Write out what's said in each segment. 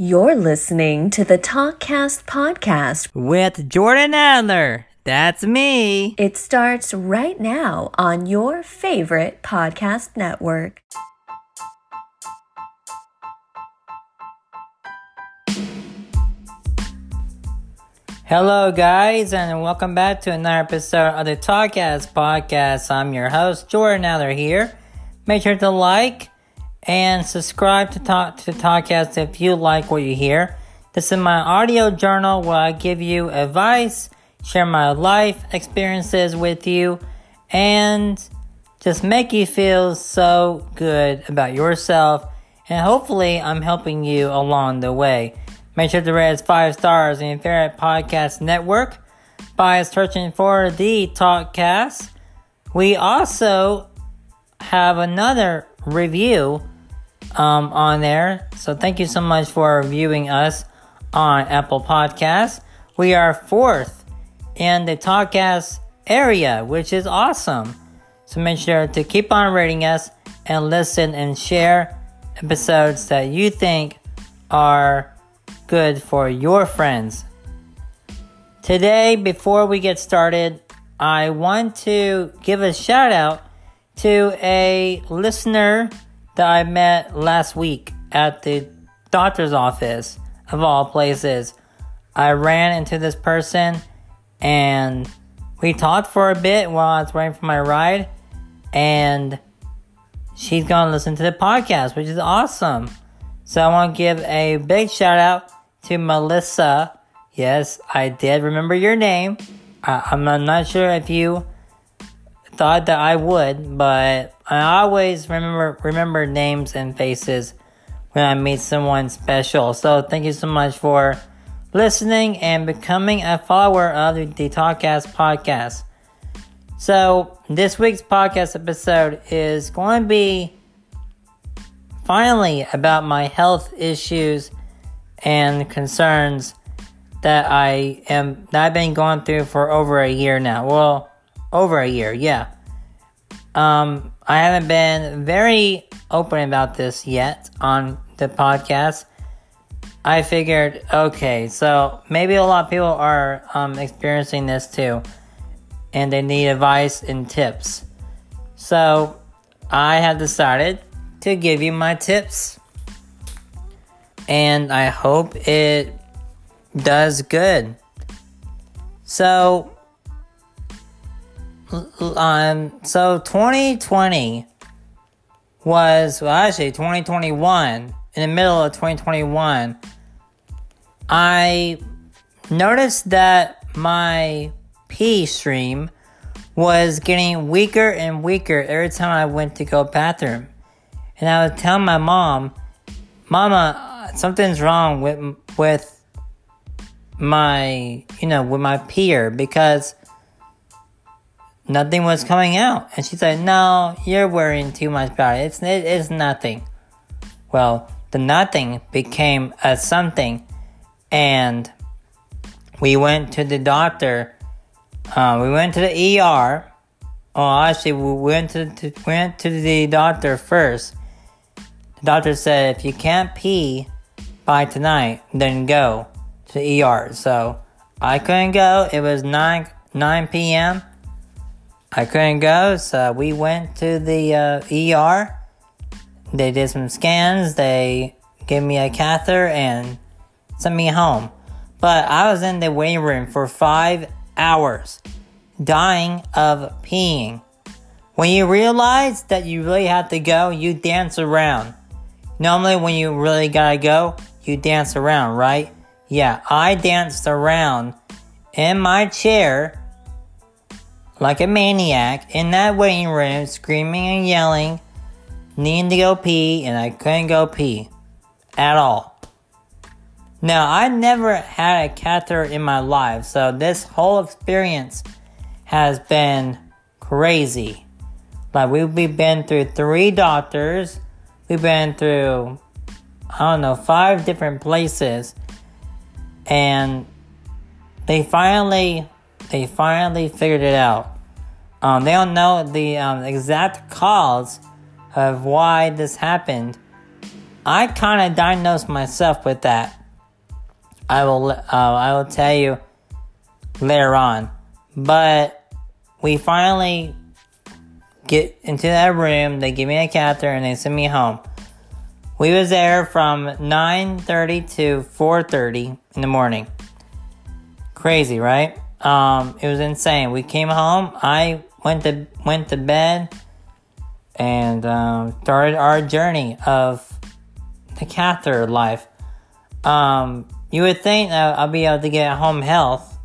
You're listening to the TalkCast podcast. with Jordan Adler. That's me. It starts right now on your favorite podcast network. Hello, guys, and welcome back to another episode of the Talkcast podcast. I'm your host, Jordan Adler here. Make sure to like and subscribe to Talk to Talkcast if you like what you hear. This is my audio journal where I give you advice, share my life experiences with you, and just make you feel so good about yourself. And hopefully, I'm helping you along the way. Make sure to rate five stars in your favorite podcast network by searching for the Talkcast. We also have another review um, on there. So thank you so much for reviewing us on Apple Podcasts. We are fourth in the Talkcast area, which is awesome. So make sure to keep on rating us and listen and share episodes that you think are good for your friends. Today, before we get started, I want to give a shout out to a listener that I met last week at the doctor's office, of all places. I ran into this person and we talked for a bit while I was waiting for my ride, and she's gonna listen to the podcast, which is awesome. So I want to give a big shout out to Melissa. Yes, I did remember your name. I, I'm not- not sure if you thought that I would, but I always remember remember names and faces when I meet someone special. So thank you so much for listening and becoming a follower of the, the Talkcast podcast. So this week's podcast episode is going to be finally about my health issues and concerns that I am that I've been going through for over a year now. Well, over a year, yeah. Um, I haven't been very open about this yet on the podcast. I figured, okay, so maybe a lot of people are um, experiencing this too, and they need advice and tips. So I have decided to give you my tips, and I hope it does good. So, um, so 2020 was well, actually 2021. In the middle of 2021, I noticed that my pee stream was getting weaker and weaker every time I went to go bathroom, and I would tell my mom, "Mama, something's wrong with with." my you know with my peer because nothing was coming out and she said no you're worrying too much about it it's, it, it's nothing well the nothing became a something and we went to the doctor uh, we went to the er oh actually we went to, to went to the doctor first the doctor said if you can't pee by tonight then go to ER. So I couldn't go. It was 9 9 p.m. I couldn't go, so we went to the uh, ER. They did some scans. They gave me a catheter and sent me home. But I was in the waiting room for five hours, dying of peeing. When you realize that you really have to go, you dance around. Normally, when you really gotta go, you dance around, right? Yeah, I danced around in my chair like a maniac in that waiting room, screaming and yelling, needing to go pee, and I couldn't go pee at all. Now, I never had a catheter in my life, so this whole experience has been crazy. Like, we've we've been through three doctors, we've been through, I don't know, five different places and they finally they finally figured it out. Um, they don't know the um, exact cause of why this happened. I kind of diagnosed myself with that. I will, uh, I will tell you later on. But we finally get into that room. They give me a catheter and they send me home. We was there from 9:30 to 4:30 in the morning. Crazy, right? Um, it was insane. We came home. I went to went to bed and um, started our journey of the catheter life. Um, you would think I'll be able to get home health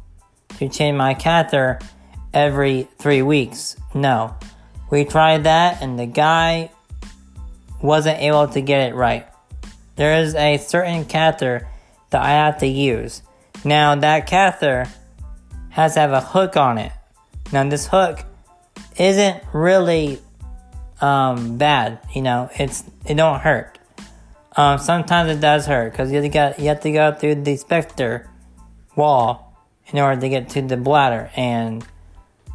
to change my catheter every three weeks. No, we tried that, and the guy wasn't able to get it right. There is a certain catheter that I have to use. Now, that catheter has to have a hook on it. Now, this hook isn't really um, bad, you know, it's it don't hurt. Um, sometimes it does hurt because you, have you have to go through the specter wall in order to get to the bladder, and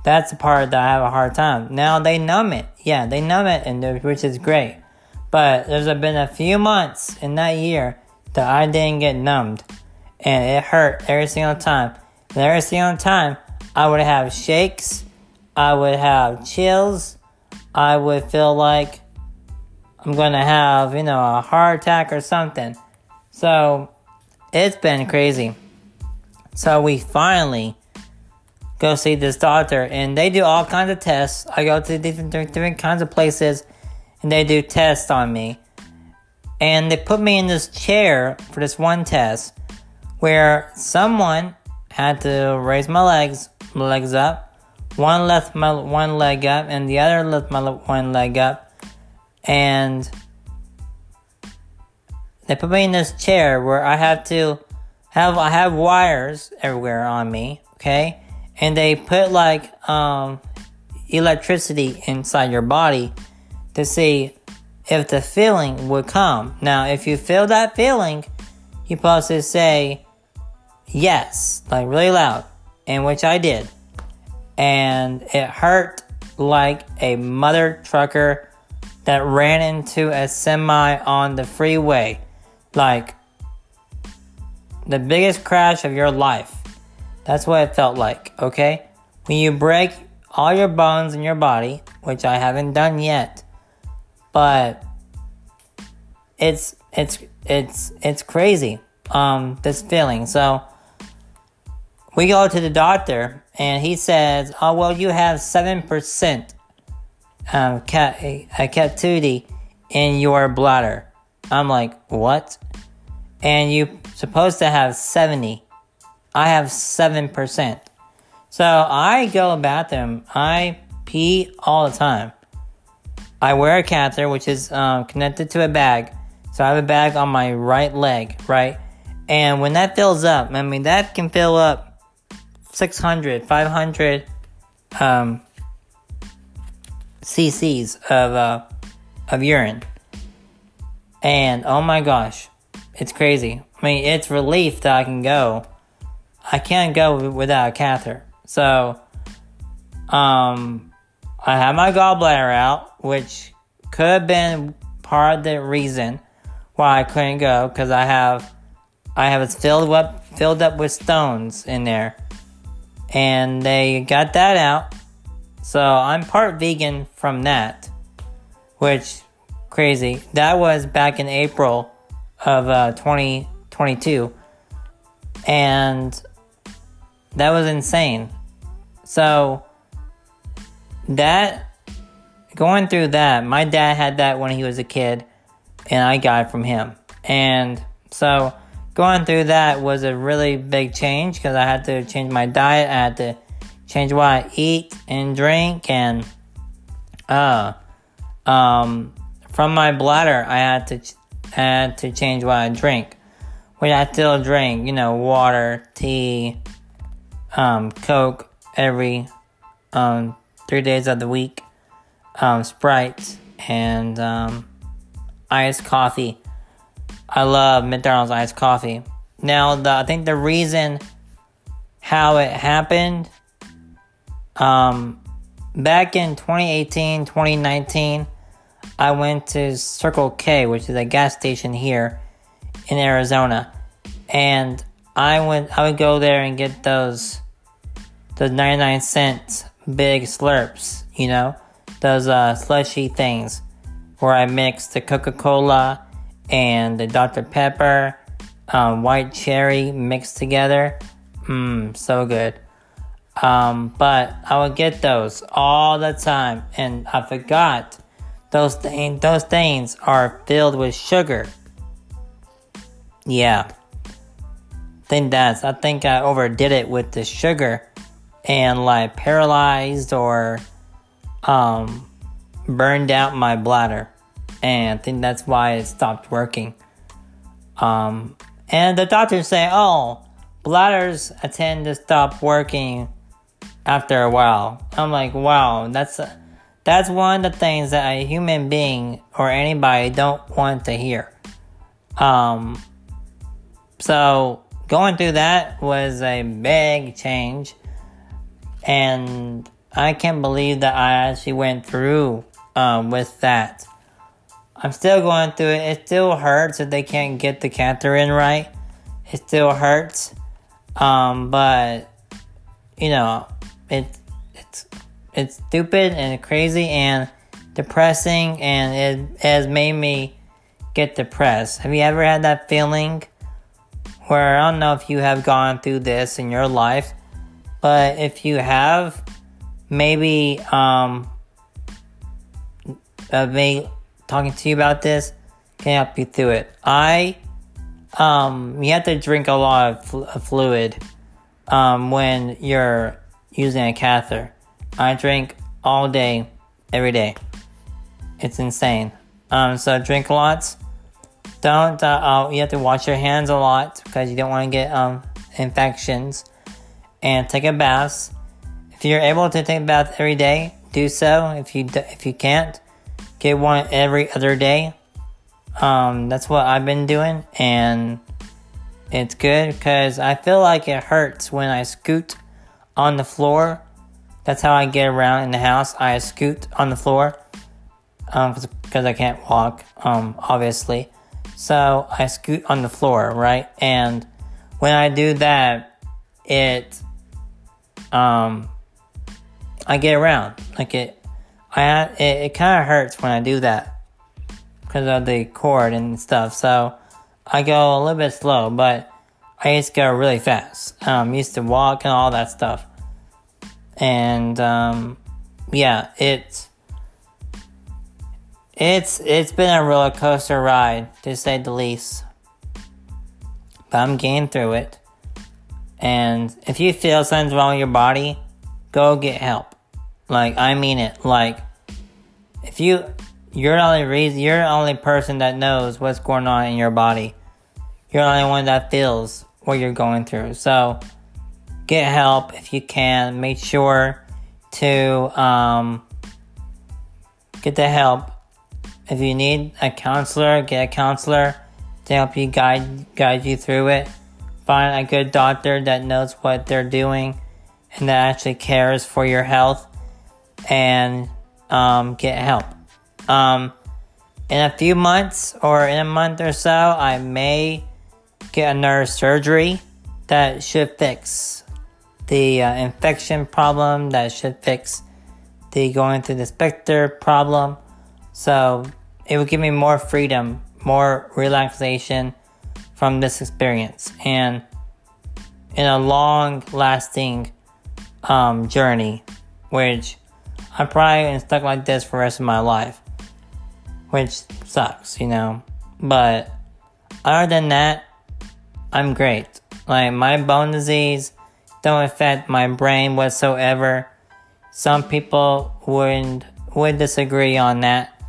that's the part that I have a hard time. Now they numb it, yeah, they numb it, and which is great. But there's been a few months in that year that I didn't get numbed. And it hurt every single time. And the only time, I would have shakes, I would have chills, I would feel like I'm gonna have, you know, a heart attack or something. So it's been crazy. So we finally go see this doctor, and they do all kinds of tests. I go to different different kinds of places and they do tests on me. And they put me in this chair for this one test where someone had to raise my legs, legs up. One left my one leg up, and the other left my one leg up. And they put me in this chair where I have to have I have wires everywhere on me, okay? And they put like um electricity inside your body to see if the feeling would come. Now, if you feel that feeling, you're supposed to say yes, like really loud, and which I did. And it hurt like a mother trucker that ran into a semi on the freeway. Like the biggest crash of your life. That's what it felt like, okay? When you break all your bones in your body, which I haven't done yet, but it's it's it's it's crazy um this feeling so we go to the doctor and he says oh well you have 7% um cat a captivity in your bladder. I'm like what? And you supposed to have 70 i have 7% so i go to bathroom. I pee all the time. I wear a catheter, which is um, connected to a bag. So I have a bag on my right leg, right? And when that fills up, I mean, that can fill up 600, 500 um, cc's of, uh, of urine. And oh my gosh, it's crazy. I mean, it's relief that I can go. I can't go without a catheter. So, um, I had my gallbladder out, which could have been part of the reason why I couldn't go because I have I have it filled up filled up with stones in there, and they got that out. So I'm part vegan from that, which crazy. That was back in April of uh, 2022, and that was insane. So that going through that, my dad had that when he was a kid, and I got it from him. And so going through that was a really big change because I had to change my diet. I had to change what I eat and drink, and uh, um, from my bladder, I had to I had to change what I drink. Which I still drink, you know, water, tea, um, Coke every um, three days of the week, um, Sprite, and um, iced coffee. I love McDonald's iced coffee. Now, the, I think the reason how it happened, um, back in 2018, 2019, I went to Circle K, which is a gas station here in Arizona, and I went. I would go there and get those, the ninety nine cent big slurps. You know, those uh, slushy things, where I mix the Coca Cola and the Dr Pepper, um, white cherry mixed together. Mmm, so good. Um, but I would get those all the time, and I forgot those things. Those things are filled with sugar. Yeah, think that's. I think I overdid it with the sugar, and like paralyzed or um, burned out my bladder, and I think that's why it stopped working. Um, and the doctors say, "Oh, bladders tend to stop working." after a while. I'm like, wow, that's a, that's one of the things that a human being or anybody don't want to hear. Um, so going through that was a big change, and I can't believe that I actually went through um, with that. I'm still going through it. It still hurts if they can't get the catheter in right. It still hurts, um, but you know it it's it's stupid and crazy and depressing and it has made me get depressed. Have you ever had that feeling where I don't know if you have gone through this in your life, but if you have, maybe um uh, talking to you about this can help you through it. I um you have to drink a lot of, fl- of fluid um when you're using a catheter. I drink all day, every day. It's insane. Um, so drink lots. Don't. Uh, uh, you have to wash your hands a lot because you don't want to get um infections. And take a bath. If you're able to take a bath every day, do so. If you if you can't, get one every other day. Um, that's what I've been doing, and it's good because I feel like it hurts when I scoot on the floor. That's how I get around in the house. I scoot on the floor because um, I can't walk, um, obviously. So I scoot on the floor, right? And when I do that, it, um, I get around. Like it, I, it, it kind of hurts when I do that because of the cord and stuff. So I go a little bit slow, but I used to go really fast. Um, used to walk and all that stuff. And um, yeah, it's it's it's been a roller coaster ride to say the least. But I'm getting through it. And if you feel something's wrong with your body, go get help. Like I mean it. Like you you're the only reason you're the only person that knows what's going on in your body. You're the only one that feels what you're going through. So get help if you can. Make sure to um, get the help. If you need a counselor, get a counselor to help you guide guide you through it. Find a good doctor that knows what they're doing and that actually cares for your health, and um, get help. Um, in a few months or in a month or so, I may get another surgery that should fix the uh, infection problem that should fix the going through the specter problem. So it will give me more freedom, more relaxation from this experience, and in a long lasting um, journey, which I'm probably stuck like this for the rest of my life, which sucks, you know. But other than that, I'm great. Like my bone disease don't affect my brain whatsoever. Some people wouldn't would disagree on that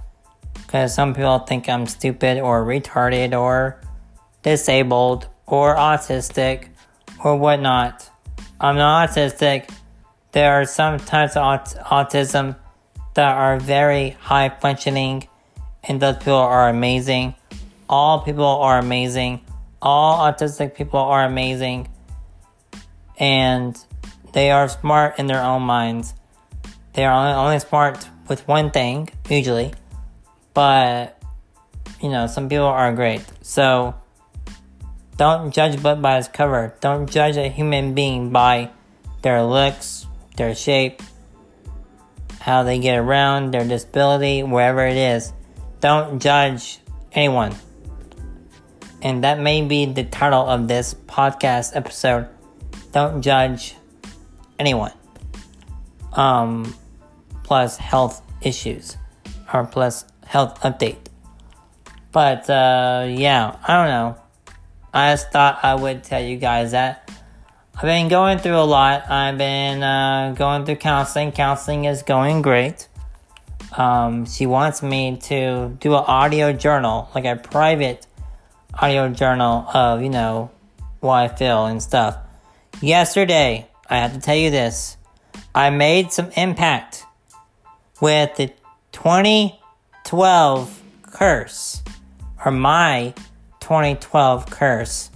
because some people think I'm stupid or retarded or disabled or autistic or whatnot. I'm not autistic. There are some types of aut- autism that are very high functioning, and those people are amazing. All people are amazing. All autistic people are amazing and they are smart in their own minds. They are only, only smart with one thing, usually, but you know, some people are great. So don't judge a book by its cover. Don't judge a human being by their looks, their shape, how they get around, their disability, wherever it is. Don't judge anyone. And that may be the title of this podcast episode. Don't judge anyone. Um, plus health issues or plus health update. But uh, yeah, I don't know. I just thought I would tell you guys that I've been going through a lot. I've been uh, going through counseling. Counseling is going great. Um, she wants me to do an audio journal, like a private audio journal of, you know, what I feel and stuff. Yesterday, I have to tell you this. I made some impact with the 2012 curse, or my 2012 curse.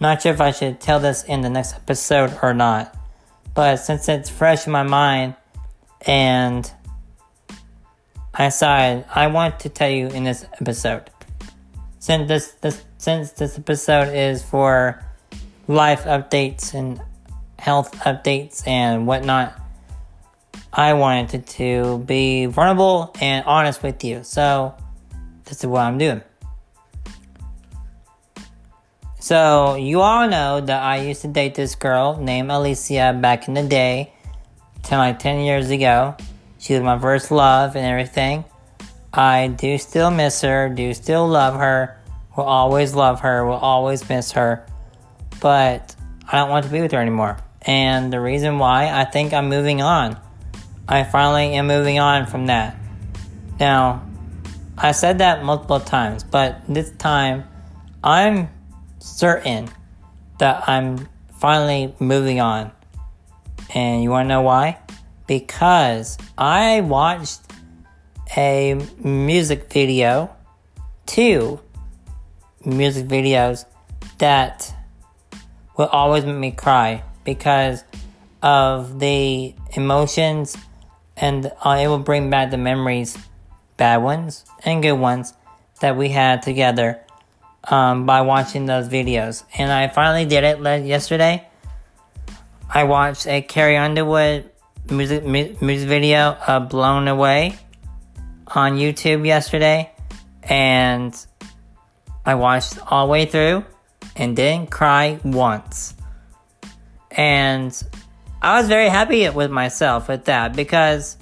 Not sure if I should tell this in the next episode or not, but since it's fresh in my mind and I decided I want to tell you in this episode. Since this, this since this episode is for life updates and health updates and whatnot, I wanted to be vulnerable and honest with you. So, this is what I'm doing. So, you all know that I used to date this girl named Alicia back in the day, 10, like 10 years ago. She was my first love and everything. I do still miss her, do still love her, will always love her, will always miss her, but I don't want to be with her anymore. And the reason why, I think I'm moving on. I finally am moving on from that. Now, I said that multiple times, but this time I'm certain that I'm finally moving on. And you want to know why? Because I watched a music video, two music videos that will always make me cry because of the emotions and uh, it will bring back the memories, bad ones and good ones, that we had together um, by watching those videos. And I finally did it yesterday. I watched a Carrie Underwood music music video, uh, "Blown Away," on YouTube yesterday, and I watched all the way through and didn't cry once. And I was very happy with myself with that because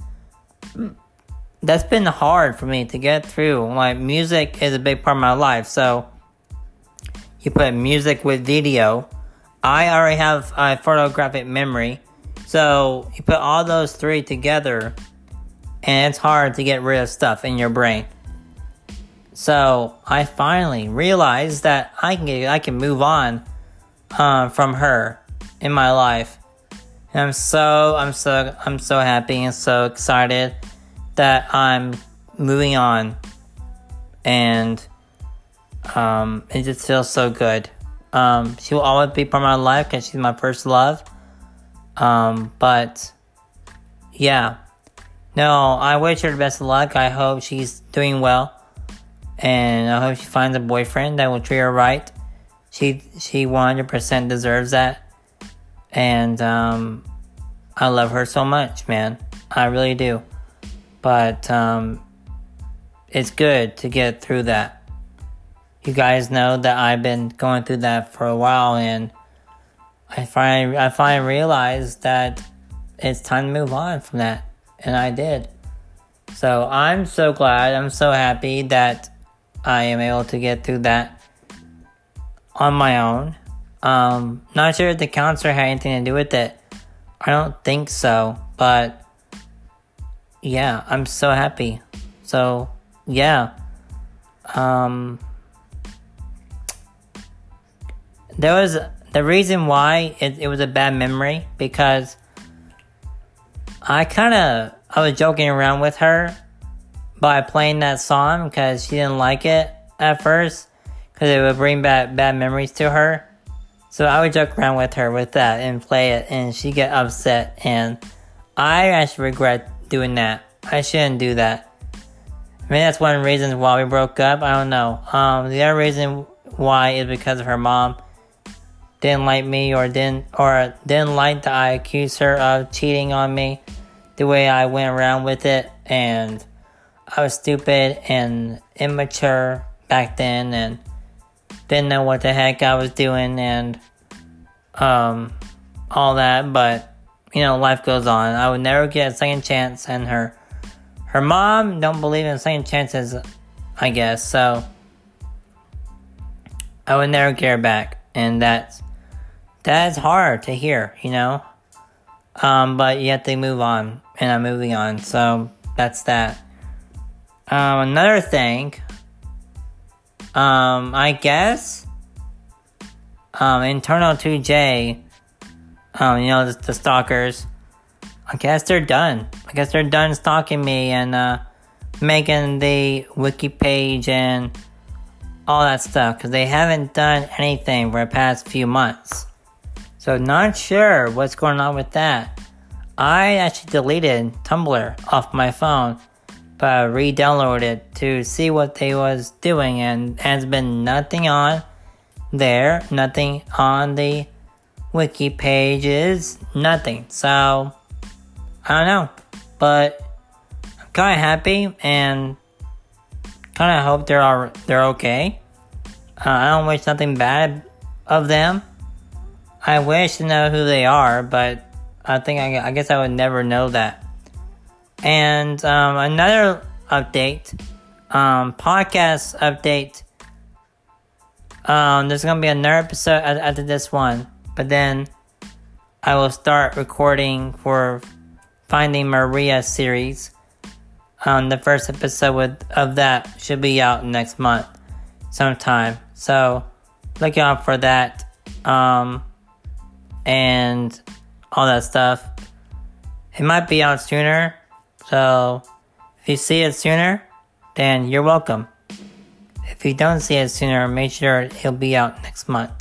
that's been hard for me to get through. Like music is a big part of my life, so you put music with video. I already have a photographic memory, so you put all those three together, and it's hard to get rid of stuff in your brain. So I finally realized that I can get, I can move on uh, from her in my life and I'm so I'm so I'm so happy and so excited that I'm moving on and um, it just feels so good. Um, she will always be part of my life because she's my first love. Um, but yeah, no, I wish her the best of luck. I hope she's doing well, and I hope she finds a boyfriend that will treat her right. She she 100% deserves that and um, I love her so much, man. I really do. But um, it's good to get through that. You guys know that I've been going through that for a while, and I finally, I finally realized that it's time to move on from that, and I did. So I'm so glad. I'm so happy that I am able to get through that on my own um, not sure if the counselor had anything to do with it. I don't think so, but yeah, I'm so happy. So yeah, um, there was the reason why it, it was a bad memory because I kind of I was joking around with her by playing that song because she didn't like it at first because it would bring back bad memories to her. So I would joke around with her with that and play it, and she get upset. And I actually regret doing that. I shouldn't do that. I mean, that's one reason why we broke up. I don't know. Um, the other reason why is because of her mom didn't like me or didn't or didn't like that I accused her of cheating on me the way I went around with it and I was stupid and immature back then and didn't know what the heck I was doing and um all that but you know life goes on. I would never get a second chance and her her mom don't believe in second chances I guess so I would never get her back and that's that's hard to hear, you know. Um, but yet they move on, and I'm moving on. So that's that. Um, another thing. Um, I guess. Um, internal 2J. Um, you know the, the stalkers. I guess they're done. I guess they're done stalking me and uh, making the wiki page and all that stuff because they haven't done anything for the past few months. So not sure what's going on with that. I actually deleted Tumblr off my phone, but re-downloaded it to see what they was doing and has been nothing on there, nothing on the wiki pages, nothing. So I don't know, but I'm kind of happy and kind of hope they're all they're okay. Uh, I don't wish nothing bad of them. I wish to know who they are, but I think I, I guess I would never know that. And um, another update, um, podcast update. Um, there's gonna be another episode after this one, but then I will start recording for Finding Maria series. Um, the first episode with, of that should be out next month, sometime. So look out for that. Um, and all that stuff. It might be out sooner, so if you see it sooner, then you're welcome. If you don't see it sooner, make sure it'll be out next month.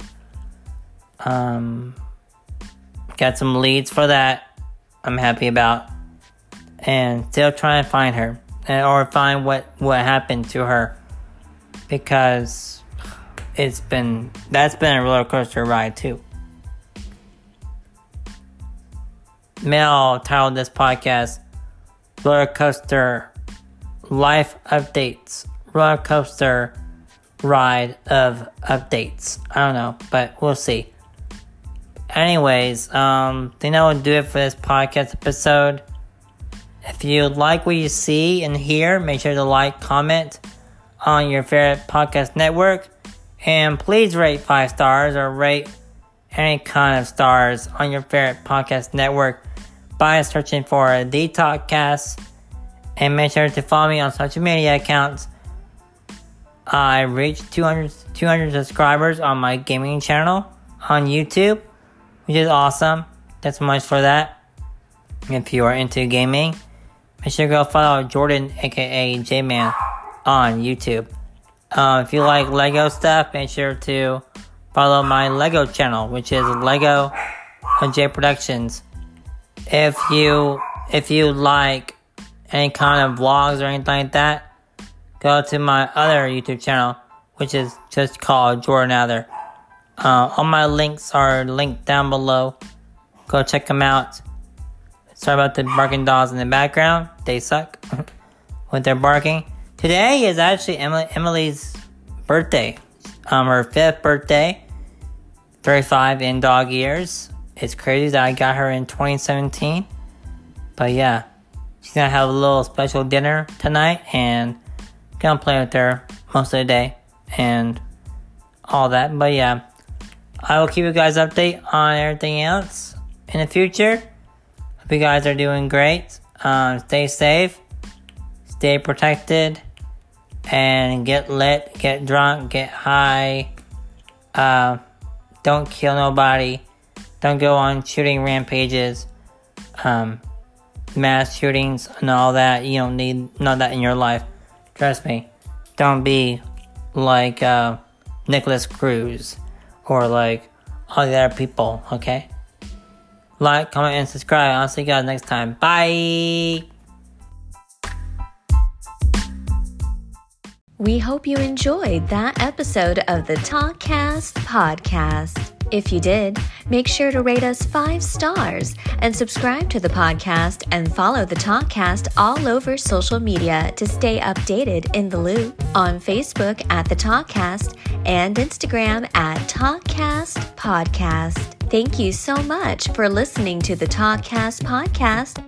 Um, got some leads for that. I'm happy about, and still trying to find her and, or find what what happened to her because it's been that's been a roller coaster ride too. Mel titled this podcast Roller Coaster Life Updates. Roller Coaster Ride of Updates. I don't know, but we'll see. Anyways, um, I think that will do it for this podcast episode. If you like what you see and hear, make sure to like, comment on your favorite podcast network, and please rate five stars or rate any kind of stars on your favorite podcast network by searching for the Talkcast and make sure to follow me on social media accounts. I reached 200, 200 subscribers on my gaming channel on YouTube, which is awesome. That's much for that. If you are into gaming, make sure to go follow Jordan, aka J Man, on YouTube. Uh, if you like Lego stuff, make sure to follow my Lego channel, which is Lego J Productions if you if you like any kind of vlogs or anything like that, go to my other YouTube channel, which is just called Jordan Adler. Uh, all my links are linked down below. Go check them out. Sorry about the barking dogs in the background. They suck with their barking. Today is actually Emily, Emily's birthday. Um, her fifth birthday. 35 in dog years. It's crazy that I got her in 2017. But yeah, she's gonna have a little special dinner tonight and gonna play with her most of the day and all that. But yeah, I will keep you guys update on everything else in the future. Hope you guys are doing great. Um, stay safe, stay protected, and get lit, get drunk, get high. Uh, don't kill nobody. Don't go on shooting rampages, um, mass shootings, and all that. You don't need none of that in your life. Trust me. Don't be like uh, Nikolas Cruz or like all the other people, okay? Like, comment, and subscribe. I'll see you guys next time. Bye! We hope you enjoyed that episode of the Talkcast podcast. If you did, make sure to rate us five stars and subscribe to the podcast and follow the Talkcast all over social media to stay updated in the loop on Facebook at the Talkcast and Instagram at Talkcast Podcast. Thank you so much for listening to the Talkcast podcast